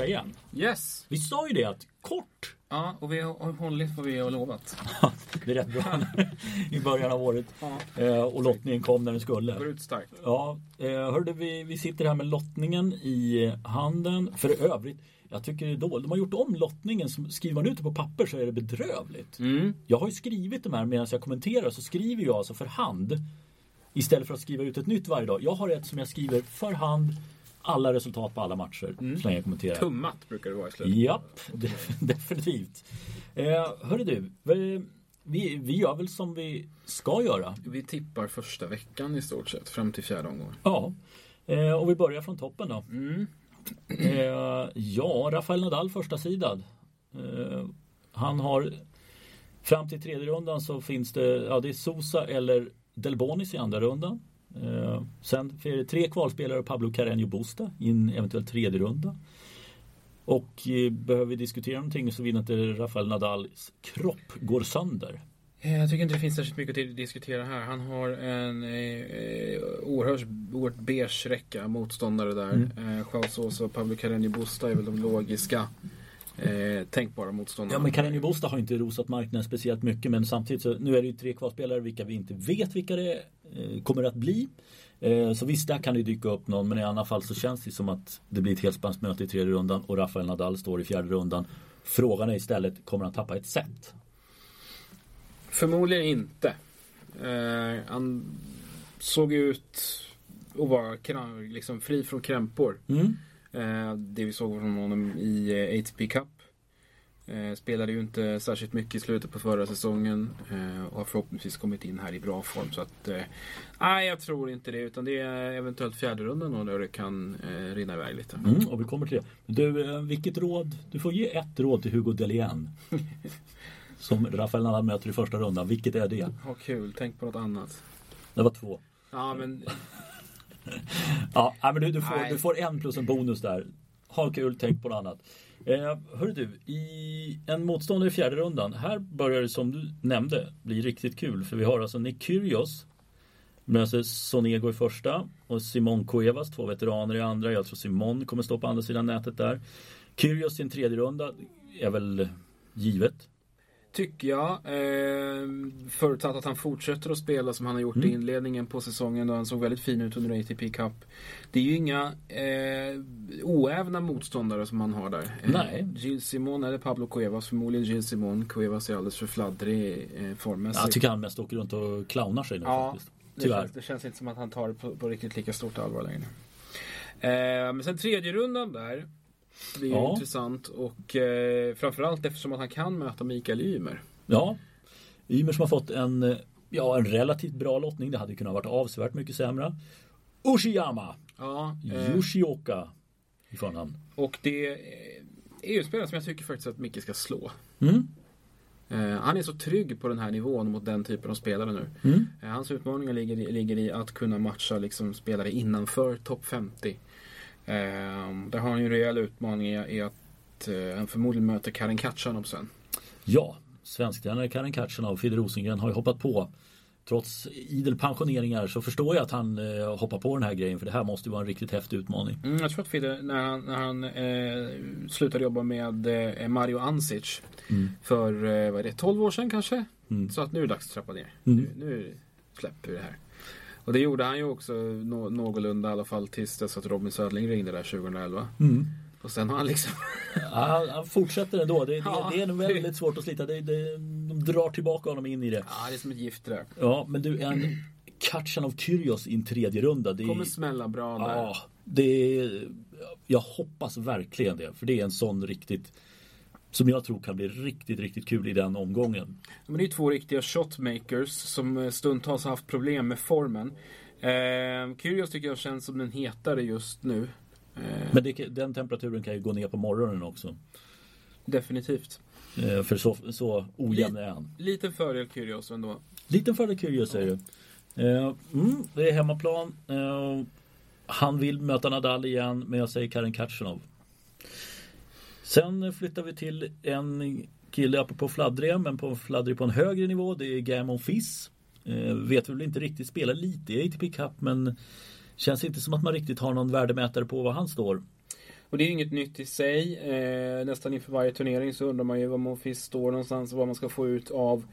tillbaka igen. Yes! Vi sa ju det att kort Ja, och vi har hållit vad vi har lovat. det är rätt bra i början av året. Ja. Eh, och lottningen kom när den Går skulle. ut starkt. Ja, eh, hörde vi, vi sitter här med lottningen i handen. För övrigt, jag tycker det är dåligt. De har gjort om lottningen. Skriver man ut det på papper så är det bedrövligt. Mm. Jag har ju skrivit de här medan jag kommenterar så skriver jag alltså för hand. Istället för att skriva ut ett nytt varje dag. Jag har ett som jag skriver för hand. Alla resultat på alla matcher. Så länge jag kommenterar. Tummat brukar det vara i slutet. Japp, de- definitivt. Eh, hörru du, vi, vi, vi gör väl som vi ska göra. Vi tippar första veckan i stort sett, fram till fjärde omgången. Ja, eh, och vi börjar från toppen då. Mm. Eh, ja, Rafael Nadal första sidad. Eh, han har fram till tredje rundan så finns det, ja det är Sosa eller Delbonis i andra rundan. Eh, sen är det tre kvalspelare Pablo Carreño Busta i en eventuell tredje runda. Och eh, behöver vi diskutera någonting så vill inte Rafael Nadals kropp går sönder. Eh, Jag tycker inte det finns särskilt mycket att diskutera här. Han har en eh, oerhört, oerhört beige räcka motståndare där. Mm. Eh, Sosa och Pablo Carreño Busta är väl de logiska eh, tänkbara motståndarna. Ja men Carreño Busta har inte rosat marknaden speciellt mycket men samtidigt så nu är det ju tre kvalspelare vilka vi inte vet vilka det eh, kommer att bli. Eh, så visst där kan det dyka upp någon men i alla fall så känns det som att det blir ett helspännsmöte i tredje rundan och Rafael Nadal står i fjärde rundan. Frågan är istället, kommer han tappa ett set? Förmodligen inte. Eh, han såg ut att vara liksom fri från krämpor. Mm. Eh, det vi såg från honom i eh, ATP Cup. Eh, spelade ju inte särskilt mycket i slutet på förra säsongen eh, och har förhoppningsvis kommit in här i bra form. Så att, eh, nej jag tror inte det utan det är eventuellt fjärde rundan där det kan eh, rinna iväg lite. Mm, och vi kommer till det. Du, eh, vilket råd? Du får ge ett råd till Hugo Delian. Som Rafael Nadal möter i första rundan. Vilket är det? Ha kul, tänk på något annat. Det var två. Ja men Ja, men du, du, får, du får en plus en bonus där. Ha kul, tänk på något annat. Eh, hörru du, i en motståndare i fjärde rundan. Här börjar det som du nämnde bli riktigt kul. För vi har alltså Nick Kyrgios. Möter Sonego i första. Och Simon Cuevas, två veteraner i andra. Jag tror Simon kommer stå på andra sidan nätet där. Kyrgios i en tredje runda är väl givet. Tycker jag. Eh, förutsatt att han fortsätter att spela som han har gjort Mm. i inledningen på säsongen då han såg väldigt fin ut under ATP Cup. Det är ju inga eh, oävna motståndare som han har där. Eh, Nej. Gilles Simon eller Pablo Cuevas. Förmodligen Gilles Simon. Cuevas är alldeles för fladdrig eh, formmässigt. Jag tycker han mest åker runt och clownar sig nu Ja, faktiskt. det, Tyvärr. känns, det känns inte som att han tar det på, på riktigt lika stort allvar längre. Eh, men sen tredje rundan där. Det är Ja. intressant och eh, framförallt eftersom att han kan möta Mikael Ymer. Ja. Ymer som har fått en, eh, ja, en relativt bra lottning. Det hade kunnat varit avsevärt mycket sämre. Ushiyama. Ja, eh, Yoshioka. I förnamn. och det eh, är ju spelare som jag tycker faktiskt att Micke ska slå. Mm. Eh, han är så trygg på den här nivån mot den typen av spelare nu. Mm. Eh, hans utmaningar ligger i, ligger i att kunna matcha liksom spelare innanför topp 50. Eh, där har han ju en rejäl utmaning i, att eh, han förmodligen möter Karin Katjanov sen. Ja, svensktränare Karin Katjanov Fidde Rosengren har ju hoppat på. Trots idel pensioneringar så förstår jag att han eh, hoppar på den här grejen för det här måste ju vara en riktigt häftig utmaning. Mm, jag tror att Fidde, när han, när han eh, slutade jobba med eh, Mario Ansic för eh, vad är det, 12 år sedan kanske? Mm. Så att nu är det dags att trappa ner. Mm. Nu, nu släpper vi det här. Och det gjorde han ju också nå, någorlunda i alla fall tills dess att Robin Södling ringde där 2011. Mm. Och sen har han liksom Ja, han, han fortsätter ändå. Det, det, Ja. det är nog väldigt svårt att slita. Det, det, de drar tillbaka honom in i det. Ja, det är som ett gift det där. Ja, men du, en Katjanov Kyrgios i en tredje runda. Det Kommer smälla bra där. Ja, det är, jag hoppas verkligen det. För det är en sån riktigt som jag tror kan bli riktigt, riktigt kul i den omgången. Men det är två riktiga shotmakers som eh, stundtals har haft problem med formen. Eh, Kyrgios tycker jag känns som den hetare just nu. Eh, Men det, den temperaturen kan ju gå ner på morgonen också. definitivt. Eh, För så, så ojämn är han. Liten fördel Kyrgios ändå. Liten fördel Kyrgios säger du. Eh, Mm, det är hemmaplan. Eh, Han vill möta Nadal igen, men jag säger Karin Katjanov. Sen flyttar vi till en kille apropå fladdriga, men på fladdrig på en högre nivå. Det är Gammon Fizz. Eh, vet väl inte riktigt, spelar lite i ATP Cup, men känns inte som att man riktigt har någon värdemätare på var han står. Och det är inget nytt i sig. Eh, nästan inför varje turnering så undrar man ju var Monfils står någonstans och vad man ska få ut av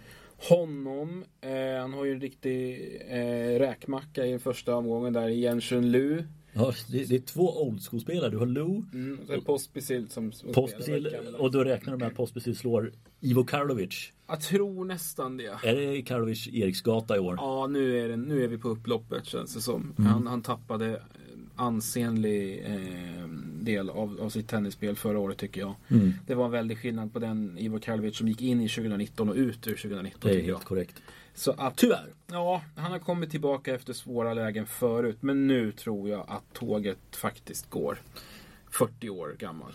honom. Eh, han har ju en riktig eh, räkmacka i första omgången där i Jenshun Lu. Ja, det, det är två old school-spelare. Du har Lou, Mm, och det Pospisil som, som Pospisil och då räknar du med att Pospisil slår Ivo Karlovic. Jag tror nästan det. Är det Karlovic Eriksgata i år? Ja, nu är, det, nu är vi på upploppet känns det som. Mm. Han, han tappade ansenlig eh, del av, av sitt tennisspel förra året tycker jag. Mm. Det var en väldig skillnad på den Ivo Karlovic som gick in i 2019 och ut ur 2019 Det är helt korrekt. Så att, Tyvärr. ja, han har kommit tillbaka efter svåra lägen förut. Men nu tror jag att tåget faktiskt går. 40 år gammal.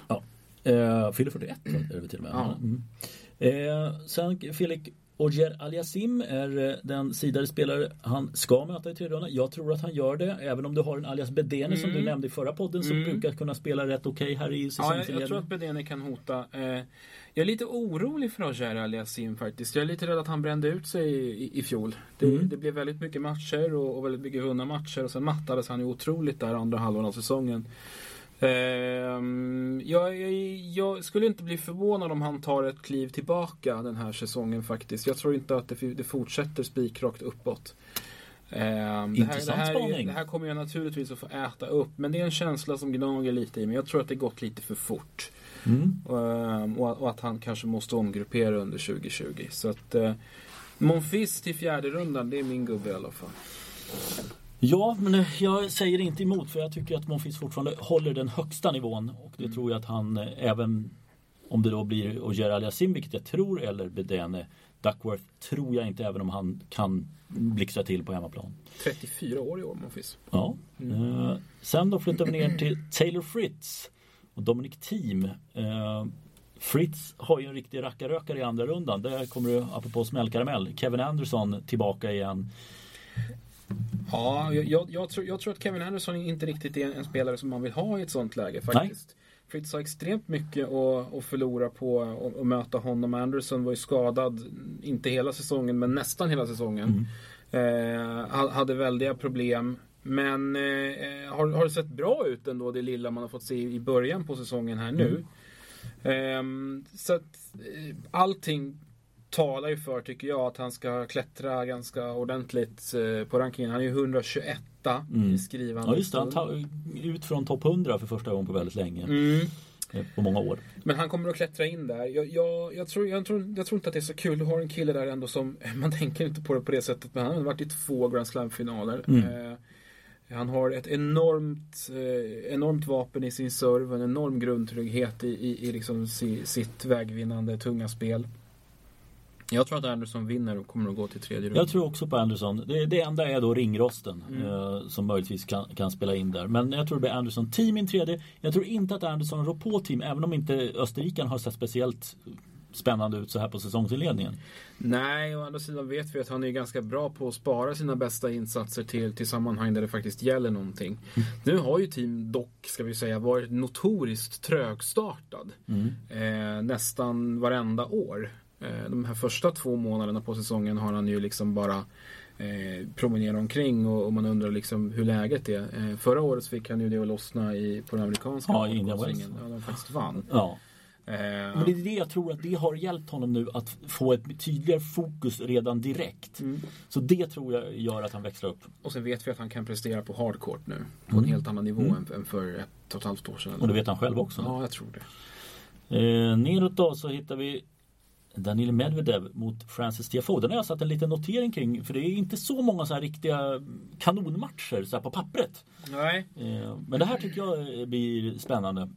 Eh, fyller 41 är det till och med. Ja. Mm. Eh, sen Filip Ogier Aliasim är eh, den sidade spelare han ska möta i tredje rundan. Jag tror att han gör det. Även om du har en alias Bedene som Mm. du nämnde i förra podden som Mm. brukar kunna spela rätt okej här i Ja, jag, jag tror att Bedene kan hota. Eh, jag är lite orolig för Roger Aliasim faktiskt. Jag är lite rädd att han brände ut sig i, i, i fjol. Det, Mm. det blev väldigt mycket matcher och, och väldigt mycket vunna matcher och sen mattades han ju otroligt där andra halvan av säsongen. Ehm, jag, jag, jag skulle inte bli förvånad om han tar ett kliv tillbaka den här säsongen faktiskt. Jag tror inte att det, det fortsätter spikrakt uppåt. Ehm, det, här, det, Intressant här, är- spaning. det här kommer jag naturligtvis att få äta upp. Men det är en känsla som gnager lite i mig. Jag tror att det gått lite för fort. Mm. Ehm, och, och att han kanske måste omgruppera under 2020. Så att uh, Monfils till fjärde rundan, det är min gubbe i alla fall. Ja, men eh, jag säger inte emot för jag tycker att Monfils fortfarande håller den högsta nivån. Och det tror jag att han eh, även om det då blir Ogier Aliasim, vilket jag tror, eller Bedene Duckworth tror jag inte även om han kan blixtra till på hemmaplan. 34 år i år Monfils. Ja. Eh, sen då flyttar vi ner till Taylor Fritz och Dominic Thiem. Fritz har ju en riktig rackarrökare i andra rundan. Där kommer det, apropå smällkaramell, Kevin Anderson tillbaka igen. Ja, jag, jag, tror, jag tror att Kevin Anderson inte riktigt är en, spelare som man vill ha i ett sånt läge faktiskt. Fritz har extremt mycket att, att förlora på att- möta honom. Anderson var ju skadad, inte hela säsongen, men nästan hela säsongen. Eh, ha- hade väldiga problem. Men eh, har, har det sett bra ut ändå, det lilla man har fått se i början på säsongen här nu. Ehm, så att eh, allting talar ju för, tycker jag, att han ska klättra ganska ordentligt eh, på rankingen. Han är ju 121 Mm. i skrivande Ja just det, han tar ut från topp 100 för första gången på väldigt länge. Mm. eh, På många år. Men han kommer att klättra in där. Jag, jag, jag, tror, jag, tror, jag tror inte att det är så kul. Du har en kille där ändå som, man tänker inte på det på det sättet, men han har varit i två Grand Slam-finaler. Mm. Eh, han har ett enormt, eh, enormt vapen i sin serve, en enorm grundtrygghet i, i, i liksom si, sitt vägvinnande tunga spel. Jag tror att Anderson vinner och kommer att gå till tredje rundan. Jag tror också på Anderson. Det, det enda är då ringrosten Mm. eh, som möjligtvis kan, kan spela in där. Men jag tror det blir Anderson. Team in tredje. Jag tror inte att Anderson rår på team även om inte Österriken har sett speciellt spännande ut så här på säsongsinledningen. Nej, å andra sidan vet vi att han är ganska bra på att spara sina bästa insatser till, till sammanhang där det faktiskt gäller någonting. Nu har ju team dock, ska vi säga, varit notoriskt trögstartad. Eh, nästan varenda år. Eh, de här första två månaderna på säsongen har han ju liksom bara eh, promenerat omkring och, och man undrar liksom hur läget är. Eh, förra året fick han ju det att lossna i, på den amerikanska Ja, i Indian Wells. svingen. Ja, de faktiskt vann. Ja. Eh, Men det är det jag tror att det har hjälpt honom nu att få ett tydligare fokus redan direkt. Mm. Så det tror jag gör att han växlar upp. Och sen vet vi att han kan prestera på hardcourt nu. På Mm. en helt annan nivå Mm. än, än för ett och ett halvt år sedan. Och det vet han själv också. Ja, jag tror det. Eh, neråt då så hittar vi Daniil Medvedev mot Francis Tiafoe. Den har jag satt en liten notering kring för det är inte så många så här riktiga kanonmatcher så här på pappret. Nej, Eh, men det här tycker jag blir spännande.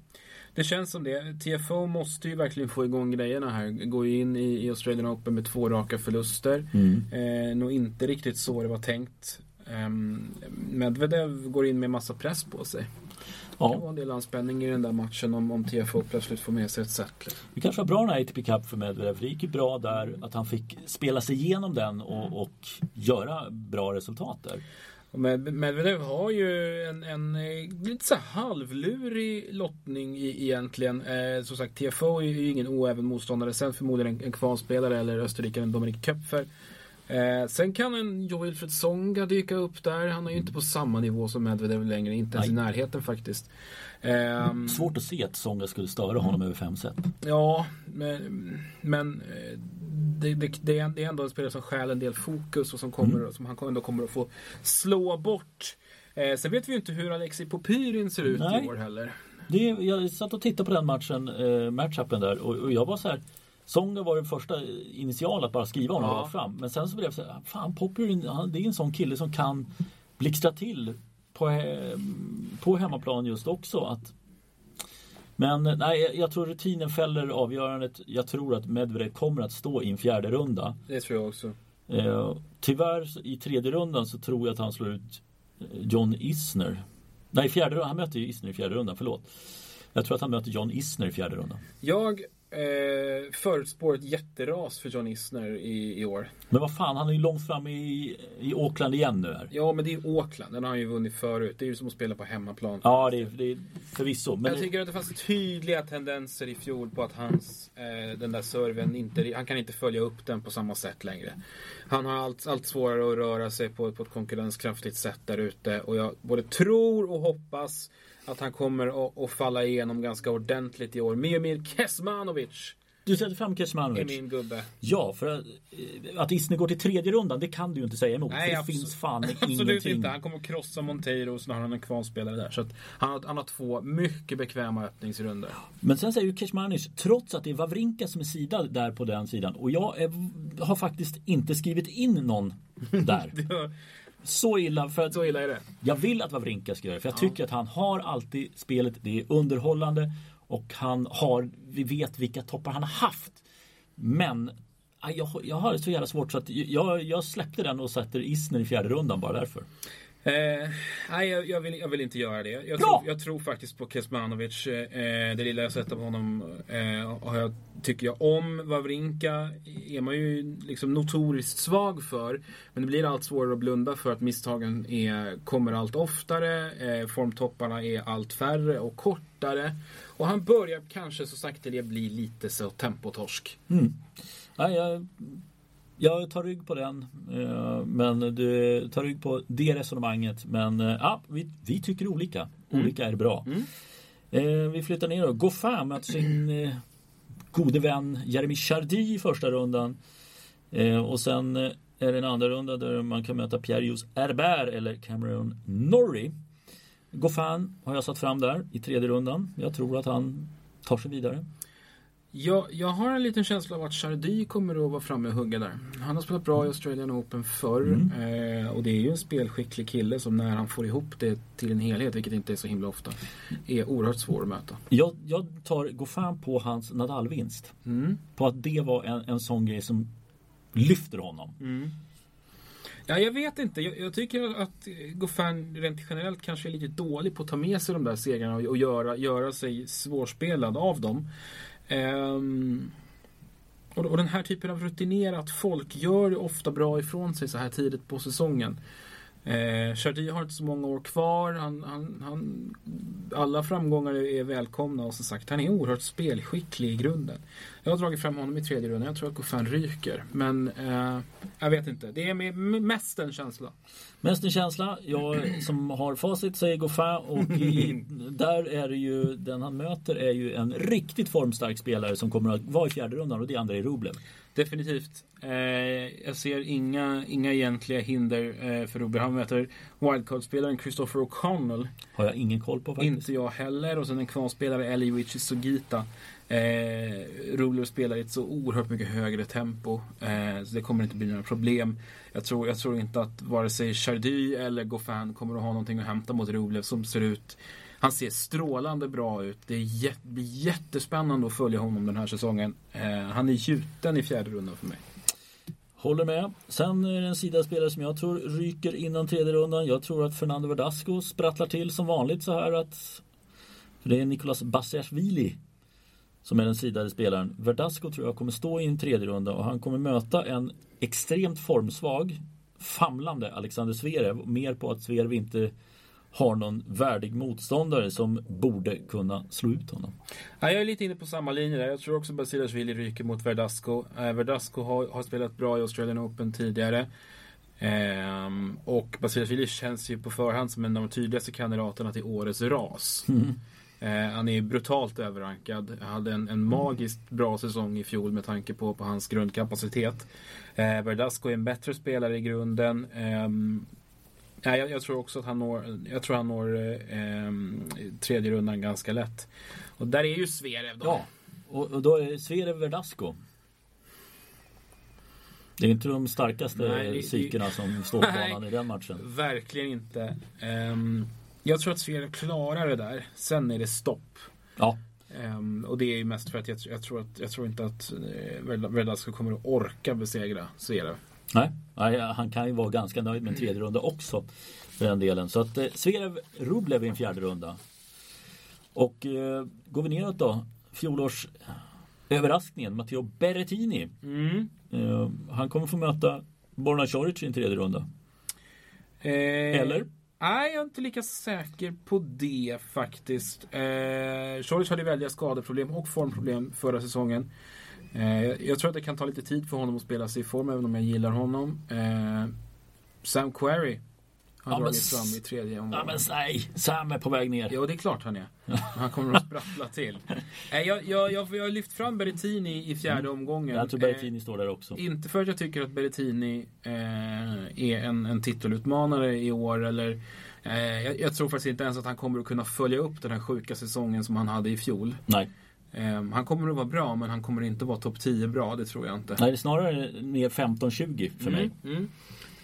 det känns som det. TFO måste ju verkligen få igång grejerna här. Gå in i, Australian Open med två raka förluster. Eh, nog inte riktigt så det var tänkt. Um, Medvedev går in med massa press på sig. Det kan Ja, vara en del anspänning i den där matchen om, om TFO plötsligt får med sig ett set. det kanske var bra den här ATP Cup för Medvedev. Det gick ju bra där att han fick spela sig igenom den och, och göra bra resultat där. Medvedev har ju en, en eh, lite så halvlurig lottning i, egentligen. Eh, som sagt, TFO är ju ingen oäven motståndare. Sen förmodligen en, en kvalspelare eller österrikaren Dominik Köpfer. Eh, sen kan en Joel Wilfred Songa dyka upp där. Han är ju inte på samma nivå som Medvedev längre. Inte ens i närheten faktiskt. Eh, Svårt att se att Songa skulle störa honom över fem set. Ja, men, men eh, det, det, det, är, ändå en spelare som stjäl en del fokus och som, kommer, Mm. som han ändå kommer att få slå bort. Eh, sen vet vi ju inte hur Alexei Popyrin ser ut Nej. i år heller. Det, jag satt och tittade på den matchen, eh, matchupen där och, och jag var så här Songa var den första initial att bara skriva honom Ja. rakt fram. Men sen så blev jag så här, fan Poppy, han- det är en sån kille som kan blixtra till på, på hemmaplan just också. Att, men nej, jag- tror rutinen fäller avgörandet. Jag tror att Medvedev kommer att stå i en fjärde runda. Det tror jag också. Eh, tyvärr i tredje rundan så tror jag att han slår ut eh, John Isner. Nej, fjärde rundan. Han möter ju Isner i fjärde rundan, förlåt. Jag tror att han möter John Isner i fjärde rundan. Jag eh, förutspår ett jätteras för John Isner i, i år. Men vad fan, han är ju långt fram i, i Auckland igen nu här. Ja, men det är Auckland. Den har han ju vunnit förut. Det är ju som att spela på hemmaplan. Ja, det är, det är förvisso. Men jag tycker att det fanns tydliga tendenser i fjol på att hans, eh, den där serven inte, han kan inte följa upp den på samma sätt längre. Han har allt, allt svårare att röra sig på, på ett konkurrenskraftigt sätt där ute och jag både tror och hoppas att han kommer att, falla igenom ganska ordentligt i år. Miomir Kesmanovic du sätter fram är Kecmanovic. min gubbe. Ja, för att, eh, att Isner går till tredje rundan, det kan du ju inte säga emot. Nej, för det absolut- finns fan Absolut ingenting. inte. Han kommer att krossa Monteiro och så har han en kvalspelare där. Så att han, har, han har två mycket bekväma öppningsrunder. Men sen säger ju Kecmanovic, trots att det är Wawrinka som är sida där på den sidan. Och jag är, har faktiskt inte skrivit in någon där. Så illa för att Så illa är det. Jag vill att Wawrinka ska göra det, för jag tycker att han har alltid spelet, det är underhållande och han har, vi vet vilka toppar han har haft. Men jag, jag har det så jävla svårt så att jag, jag släppte den och sätter Isner i fjärde rundan bara därför. Eh, nej, jag, jag, vill, jag vill inte göra det. Jag, tror, jag tror faktiskt på Kesmanovic. Eh, det lilla jag sett av honom eh, jag, tycker jag om. Wawrinka är man ju liksom notoriskt svag för. Men det blir allt svårare att blunda för att misstagen är, kommer allt oftare. Eh, formtopparna är allt färre och kortare. Och han börjar kanske så sakteliga bli lite så tempotorsk. Nej, jag, jag tar rygg på den. eh, Men du tar rygg på det resonemanget. Men eh, ja, vi, vi tycker olika. Olika är bra. Eh, Vi flyttar ner då. Goffin möter sin gode vän Jeremy Chardy i första rundan. Och sen är det en andra runda där man kan möta Pierre-Jus Herbert eller Cameron Norrie. Goffin har jag satt fram där i tredje rundan. Jag tror att han tar sig vidare. Jag, jag har en liten känsla av att Chardy kommer att vara framme och hugga där. Han har spelat bra i Australian Open förr. Eh, och det är ju en spelskicklig kille som när han får ihop det till en helhet, vilket inte är så himla ofta, är oerhört svår att möta. Jag, jag tar Goffin på hans Nadal-vinst. Mm. På att det var en, en sån grej som lyfter honom. Ja, jag vet inte. Jag, jag tycker att Goffin rent generellt kanske är lite dålig på att ta med sig de där segrarna och, och göra, göra sig svårspelad av dem. Ehm, och, och den här typen av rutinerat folk gör ju ofta bra ifrån sig så här tidigt på säsongen. Eh, Chardy har inte så många år kvar. Han, han, han, alla framgångar är välkomna och som sagt han är oerhört spelskicklig i grunden. Jag har dragit fram honom i tredje rundan. Jag tror att Goffin ryker. Men eh, jag vet inte. Det är mest en känsla. Mest en känsla. Jag som har facit säger Goffin och i, där är det ju den han möter är ju en riktigt formstark spelare som kommer att vara i fjärde rundan och det är Andrei Rublev. Definitivt. Eh, jag ser inga, inga egentliga hinder eh, för Rubber. Han möter wildcard-spelaren Christopher O'Connell. Har jag ingen koll på faktiskt. Inte jag heller. Och sen en kvalspelare, Eliwichi Sugita. Eh, Rublev spelar i ett så oerhört mycket högre tempo. Eh, så det kommer inte bli några problem. Jag tror, jag tror inte att vare sig Chardy eller Goffin kommer att ha någonting att hämta mot Rublev som ser ut han ser strålande bra ut. Det är blir jättespännande att följa honom den här säsongen. Eh, han är gjuten i fjärde rundan för mig. Håller med. Sen är det en sidaspelare som jag tror ryker innan tredje rundan. Jag tror att Fernando Verdasco sprattlar till som vanligt så här att för det är Nicolas Basiasvili som är den sidade spelaren. Verdasco tror jag kommer stå i en tredje runda och han kommer möta en extremt formsvag famlande Alexander Zverev. Mer på att Zverev inte har någon värdig motståndare som borde kunna slå ut honom. Ja, jag är lite inne på samma linje där. Jag tror också Basilashvili ryker mot Verdasco. Eh, Verdasco har, har, spelat bra i Australian Open tidigare. Ehm, och Basilashvili känns ju på förhand som en av de tydligaste kandidaterna till årets ras. Mm. Eh, han är brutalt överrankad. hade en, en magiskt bra säsong i fjol med tanke på, på hans grundkapacitet. Eh, Verdasco är en bättre spelare i grunden. Eh, jag, jag, tror också att han når, jag tror han når eh, tredje rundan ganska lätt. Och där är ju Zverev då. Ja, och, och då är Zverev Verdasco. Det är inte de starkaste psykerna som står på banan i den matchen. Verkligen inte. Um, jag tror att Sverige klarar det där. Sen är det stopp. Ja. Um, och det är ju mest för att jag, jag, tror, att, jag tror inte att uh, Verdasco kommer att orka besegra Zverev. Nej, Nej, han kan ju vara ganska nöjd med en tredje runda också. För den delen. Så att eh, Zverev Rublev i en fjärde runda. Och eh, går vi neråt då. Fjolårs överraskningen Matteo Berrettini. Mm. Eh, han kommer få möta Borna Coric i en tredje runda. Eh, Eller? Nej, jag är inte lika säker på det faktiskt. Eh, Choric hade väldiga skadeproblem och formproblem förra säsongen. Eh, jag tror att det kan ta lite tid för honom att spela sig i form, även om jag gillar honom. Eh, Sam Querrey har ja, dragit fram i tredje omgången. Ja men nej, Sam är på väg ner. Jo, det är klart han är. Han kommer att sprattla till. Eh, jag, jag, jag, jag har lyft fram Berrettini i fjärde mm. omgången. Jag tror Berrettini eh, står där också. Inte för att jag tycker att Berrettini eh, är en, en titelutmanare i år eller eh, jag, jag, tror faktiskt inte ens att han kommer att kunna följa upp den här sjuka säsongen som han hade i fjol. Nej. Um, han kommer att vara bra men han kommer inte att vara topp 10 bra, det tror jag inte. Nej, det är snarare mer 15-20 för mm, mig. Mm.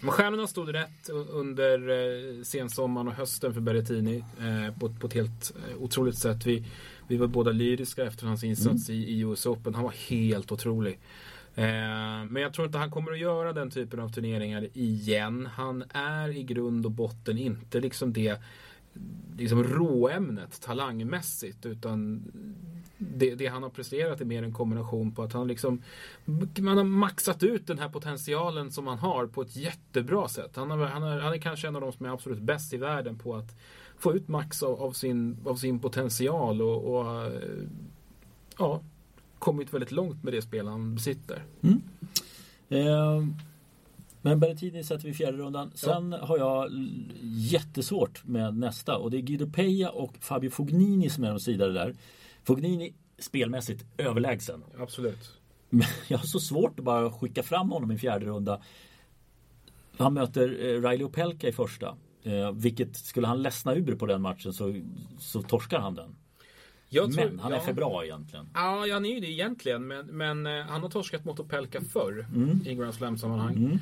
Men stjärnorna stod rätt under eh, sensommaren och hösten för Berrettini eh, på, på ett helt eh, otroligt sätt. Vi, vi var båda lyriska efter hans insats mm. i, i US Open. Han var helt otrolig. Eh, men jag tror inte han kommer att göra den typen av turneringar igen. Han är i grund och botten inte liksom det liksom råämnet talangmässigt utan det, det, han har presterat är mer en kombination på att han liksom Man har maxat ut den här potentialen som han har på ett jättebra sätt. Han, har, han, är, han är kanske en av de som är absolut bäst i världen på att få ut max av, av sin, av sin potential och, och ja, kommit väldigt långt med det spel han besitter. Mm. Eh, men Berrettini sätter vi fjärde rundan. Sen ja. har jag jättesvårt med nästa och det är Guido Peja och Fabio Fognini som är de sidade där. Fognini spelmässigt överlägsen. Absolut. Men jag har så svårt att bara skicka fram honom i fjärde runda. Han möter eh, Riley Opelka i första. Eh, vilket skulle han ledsna ur på den matchen så, så torskar han den. Tror, men han är ja, för bra egentligen. Ja, han är ju det egentligen. Men, men eh, han har torskat mot Opelka förr mm. i Grand Slam-sammanhang. Mm.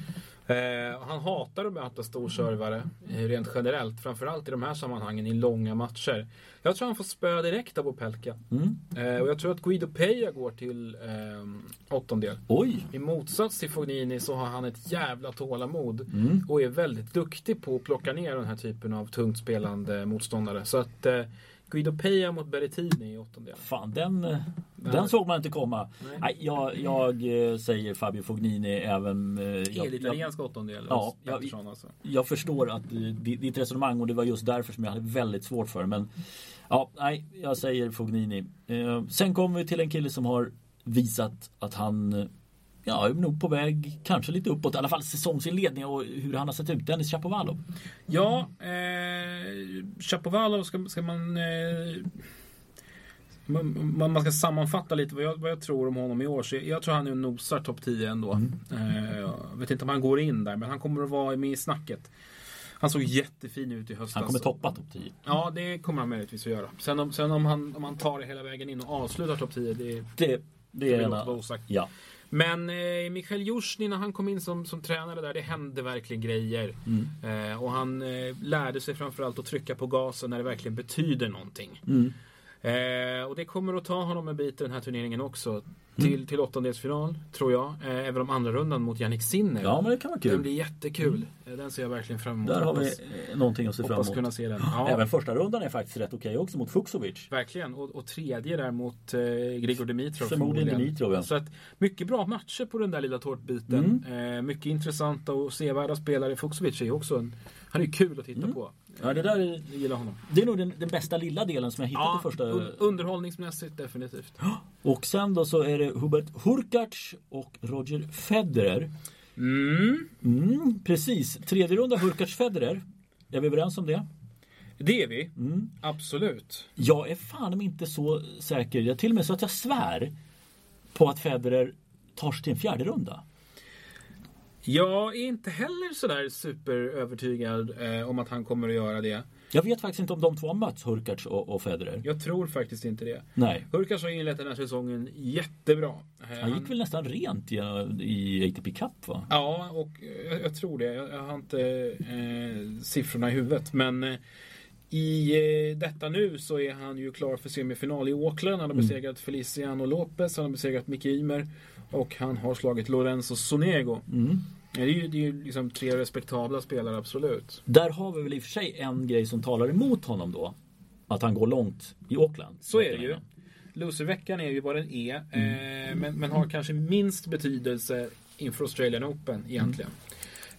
Eh, han hatar att möta storservare eh, rent generellt. Framförallt i de här sammanhangen i långa matcher. Jag tror han får spö direkt av Opelka. Mm. Eh, och jag tror att Guido Peja går till eh, åttondel. Oj. I motsats till Fognini så har han ett jävla tålamod. Mm. Och är väldigt duktig på att plocka ner den här typen av tungt spelande motståndare. Så att eh, Guido Peja mot Berrettini i åttondelen. Fan, den, Nej. Den såg man inte komma. Nej. jag, jag eh, säger Fabio Fognini även... Helitaliensk åttondel. Ja, jag, alltså. jag förstår att ditt resonemang och det var just därför som jag hade väldigt svårt för. Men ja, nej, jag säger Fognini. Eh, sen kommer vi till en kille som har visat att han ja, är nog på väg kanske lite uppåt. I alla fall säsongsinledning och hur han har sett ut. Dennis Chapovalov. Ja, eh, Chapovalov ska, ska man, eh, man... Man ska sammanfatta lite vad jag, vad jag tror om honom i år. Så jag, jag tror han är nosar topp 10 ändå. Mm. Eh, jag vet inte om han går in där, men han kommer att vara med i snacket. Han såg jättefin ut i höstas. Han kommer toppa topp 10. Ja, det kommer han möjligtvis att göra. Sen om, sen om, han, om han tar det hela vägen in och avslutar topp 10, det, det, det är ena. Ja. Men eh, Mikael Jusjny när han kom in som, som tränare där, det hände verkligen grejer. Mm. Eh, och han eh, lärde sig framförallt att trycka på gasen när det verkligen betyder någonting. Mm. Eh, och det kommer att ta honom en bit i den här turneringen också till, till åttondelsfinal, tror jag. Eh, även om andra rundan mot Jannik Sinner. Ja, men det kan vara Den kul. blir jättekul. Eh, Den ser jag verkligen fram emot. Där har vi eh, någonting att se fram Hoppas emot. kunna se den. Ja, Även första rundan är faktiskt rätt okej också mot Fuxovic. Verkligen. Och, och tredje där mot eh, Grigor Dimitrov. Förmodligen Dimitrov, ja. Så att mycket bra matcher på den där lilla tårtbiten. Mm. Eh, mycket intressanta och sevärda spelare. Fuxovic är ju också en, han är ju kul att titta Mm. på. Ja, det där är, Jag gillar honom. det är nog den, den bästa lilla delen som jag hittat Ja, i första. un- underhållningsmässigt definitivt. Och sen då så är det Hubert Hurkacz och Roger Federer. Mm, Mm, precis. Tredje runda Hurkacz Federer. Är vi överens om det? det är vi. Mm. Absolut. Jag är fan inte så säker. Jag till och med så att jag svär på att Federer tar sig till en fjärde runda. Jag är inte heller sådär superövertygad eh, om att han kommer att göra det. Jag vet faktiskt inte om de två har mötts, Hurkacz och, och Federer. Jag tror faktiskt inte det. Nej. Hurkacz har inlett den här säsongen jättebra. Eh, Han gick väl nästan rent i, i ATP Cup va? Ja, och jag, jag tror det. Jag, jag har inte eh, siffrorna i huvudet. Men eh, i eh, detta nu så är han ju klar för semifinal i Auckland. Han har besegrat Feliciano Lopez, han har besegrat Micke Ymer och han har slagit Lorenzo Sonego. Mm. Det är ju, det är ju liksom tre respektabla spelare, absolut. Där har vi väl i och för sig en grej som talar emot honom då. Att han går långt i Auckland. Så är det ju. Loserveckan är ju vad den är, eh, men, men har kanske minst betydelse inför Australian Open egentligen.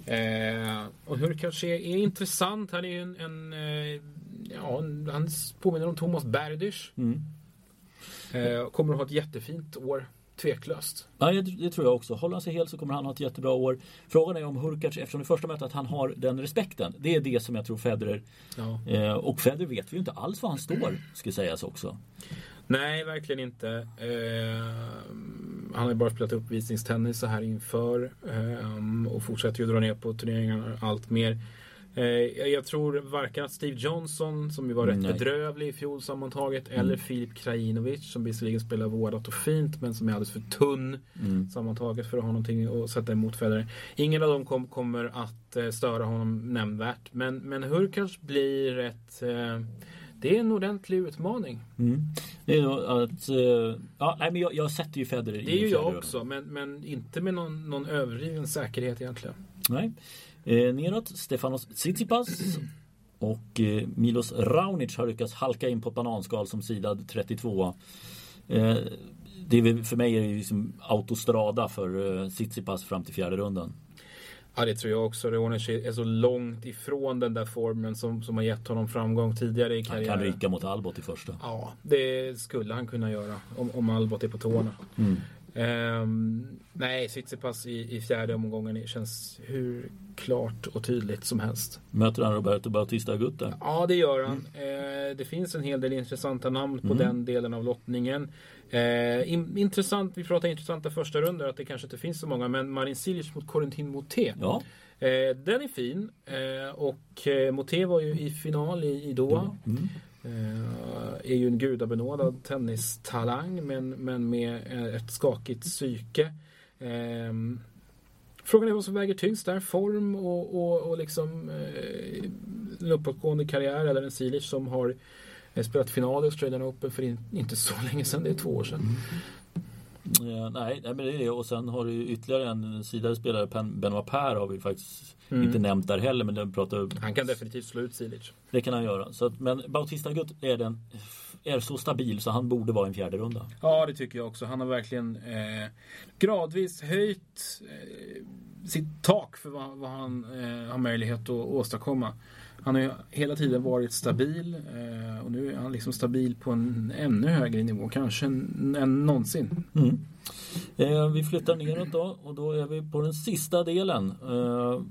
Eh, och Hurkacz är, är intressant. Han är ju en, en eh, ja, han påminner om Thomas Berdych. Mm. Eh, kommer att ha ett jättefint år, tveklöst. Ja, det, det tror jag också. Håller han sig hel så kommer han ha ett jättebra år. Frågan är om Hurkacz, eftersom det första mötet, att han har den respekten. Det är det som jag tror Federer... Ja. Eh, och Federer vet vi ju inte alls var han står, ska sägas också. Nej, verkligen inte. Eh, han har ju bara spelat uppvisningstennis så här inför eh, och fortsätter ju dra ner på turneringarna allt mer. Eh, jag tror varken att Steve Johnson, som ju var rätt Nej. bedrövlig i fjol sammantaget, eller Filip Krajinovic, som visserligen spelar vårdat och fint, men som är alldeles för tunn Mm. sammantaget för att ha någonting att sätta emot Federer. Ingen av dem kom, kommer att eh, störa honom nämnvärt, men, men Hurkacz blir ett eh, det är en ordentlig utmaning. Mm. Det är nog att... Ja, nej, men jag, jag sätter ju Federer i Det är ju jag också, men, men inte med någon, någon överdriven säkerhet egentligen. Nej. Eh, neråt Stefanos Tsitsipas och eh, Milos Raonic har lyckats halka in på ett bananskal som sidad 32. Eh, det är för mig är det liksom autostrada för eh, Tsitsipas fram till fjärde rundan. Ja, det tror jag också. Raonic är så långt ifrån den där formen som, som har gett honom framgång tidigare i Han karriären. kan rycka mot Albot i första. Ja, det skulle han kunna göra om, om Albot är på tårna. Mm. Ehm, nej, Tsitsipas i, i fjärde omgången känns hur klart och tydligt som helst. Möter han Roberto Bautista där? Ja, det gör han. Eh, det finns en hel del intressanta namn på den delen av lottningen. Eh, in, intressant, vi pratar intressanta första rundor att det kanske inte finns så många, men Marin Cilic mot Corentin Moutet. Ja. Eh, den är fin och Moutet var ju i final i, i Doha. Mm. Eh, är ju en gudabenådad tennistalang men, men med eh, ett skakigt psyke. Ehm, frågan är vad som väger tyngst där. Form och, och, och liksom eh, en uppåtgående karriär eller en Silic som har eh, spelat final i Australian Open för in, inte så länge sedan. Det är två år sedan. Mm. Eh, nej, nej, men det är det. Och sen har du ytterligare en sidare spelare, Benoit Per har vi faktiskt Mm. inte nämnt där heller. Men den pratar, Han kan definitivt slå ut Silic. det kan han göra. Så att, men Bautista Agut är, den, är så stabil så han borde vara en fjärde runda. Ja, det tycker jag också. Han har verkligen eh, gradvis höjt eh, sitt tak för vad, vad han eh, har möjlighet att åstadkomma. Han har ju hela tiden varit stabil eh, och nu är han liksom stabil på en ännu högre nivå, kanske än, än någonsin. Mm. Eh, vi flyttar neråt då och då är vi på den sista delen. Eh,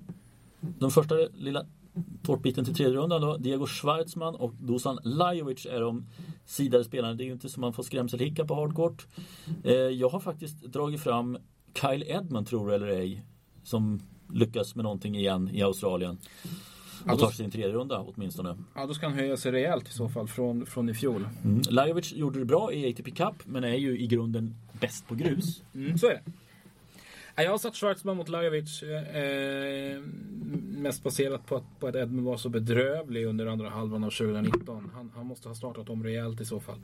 den första lilla tårtbiten till tredje rundan då. Diego Schwartzman och Dusan Lajovic är de sidare spelarna. Det är ju inte som man får skrämselhicka på hardcourt. Eh, jag har faktiskt dragit fram Kyle Edmund, tror du eller ej, som lyckas med någonting igen i Australien. Ja, Och då- tar sin tredje runda åtminstone. Ja, då ska han höja sig rejält i så fall från, från i fjol. Mm. Lajovic gjorde det bra i ATP Cup men är ju i grunden bäst på grus. Mm, så är det. Ja, Jag har satt Schwarzman mot Lajovic eh, mest baserat på att, på att Edmund var så bedrövlig under andra halvan av 2019. Han, han måste ha startat om rejält i så fall.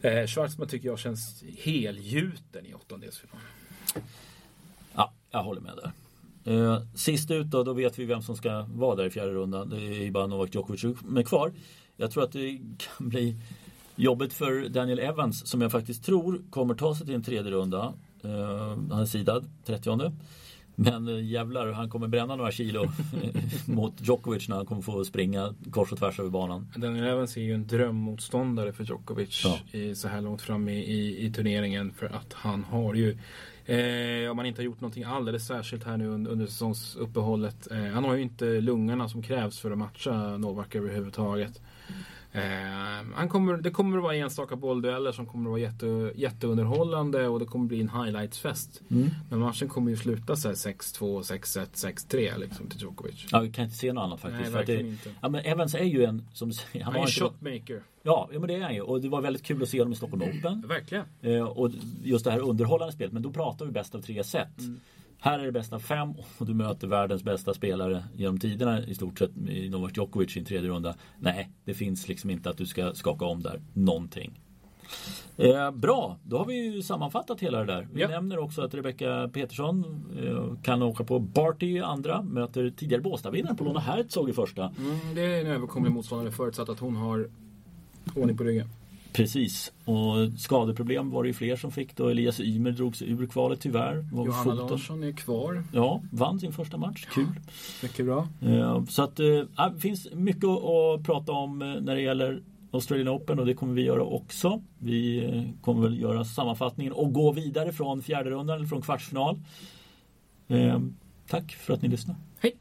Eh, Schwarzman tycker jag känns helgjuten i åttondelsfinalen. Ja, jag håller med där. Eh, sist ut då, då vet vi vem som ska vara där i fjärde rundan. Det är bara Novak Djokovic med kvar. Jag tror att det kan bli jobbigt för Daniel Evans som jag faktiskt tror kommer ta sig till en tredje runda. Eh, han är sidad, 30 men eh, jävlar, han kommer bränna några kilo mot Djokovic när han kommer få springa kors och tvärs över banan. Daniel Evans är ju en drömmotståndare för Djokovic ja. i, så här långt fram i, i, i turneringen. För att han har ju Eh, om man inte har gjort någonting alldeles särskilt här nu under, under säsongsuppehållet. Eh, han har ju inte lungorna som krävs för att matcha Novak överhuvudtaget. Eh, han kommer, det kommer att vara enstaka bolldueller som kommer att vara jätte, jätteunderhållande och det kommer att bli en highlightsfest. Mm. Men matchen kommer ju sluta så 6-2, 6-1, 6-3 liksom till Djokovic. Ja, vi kan inte se något annat faktiskt. Nej, verkligen det, inte. Ja, men Evans är ju en, som han, han är en shotmaker. Ja, ja, men det är han ju. Och det var väldigt kul att se honom i Stockholm Open. Verkligen. Eh, och just det här underhållande spelet. Men då pratar vi bäst av tre set. Mm. Här är det bästa fem och du möter världens bästa spelare genom tiderna i stort sett i Novak Djokovic i en tredje runda. Nej, det finns liksom inte att du ska skaka om där någonting. Eh, bra, då har vi ju sammanfattat hela det där. Vi ja. nämner också att Rebecca Petersson eh, kan åka på Barty i andra, möter tidigare Båstadvinnaren på Lona Herzog i första. Mm, det är en överkomlig motståndare förutsatt att hon har ordning på ryggen. Precis, och skadeproblem var det ju fler som fick då. Elias Ymer drog sig ur kvalet tyvärr. Johanna foten. Larsson är kvar. Ja, vann sin första match. Kul. Mycket bra. Så att äh, det finns mycket att prata om eh, när det gäller Australian Open och det kommer vi göra också. Vi eh, kommer väl göra sammanfattningen och gå vidare från fjärde rundan eller från kvartsfinal. Tack för att ni lyssnade. Hej!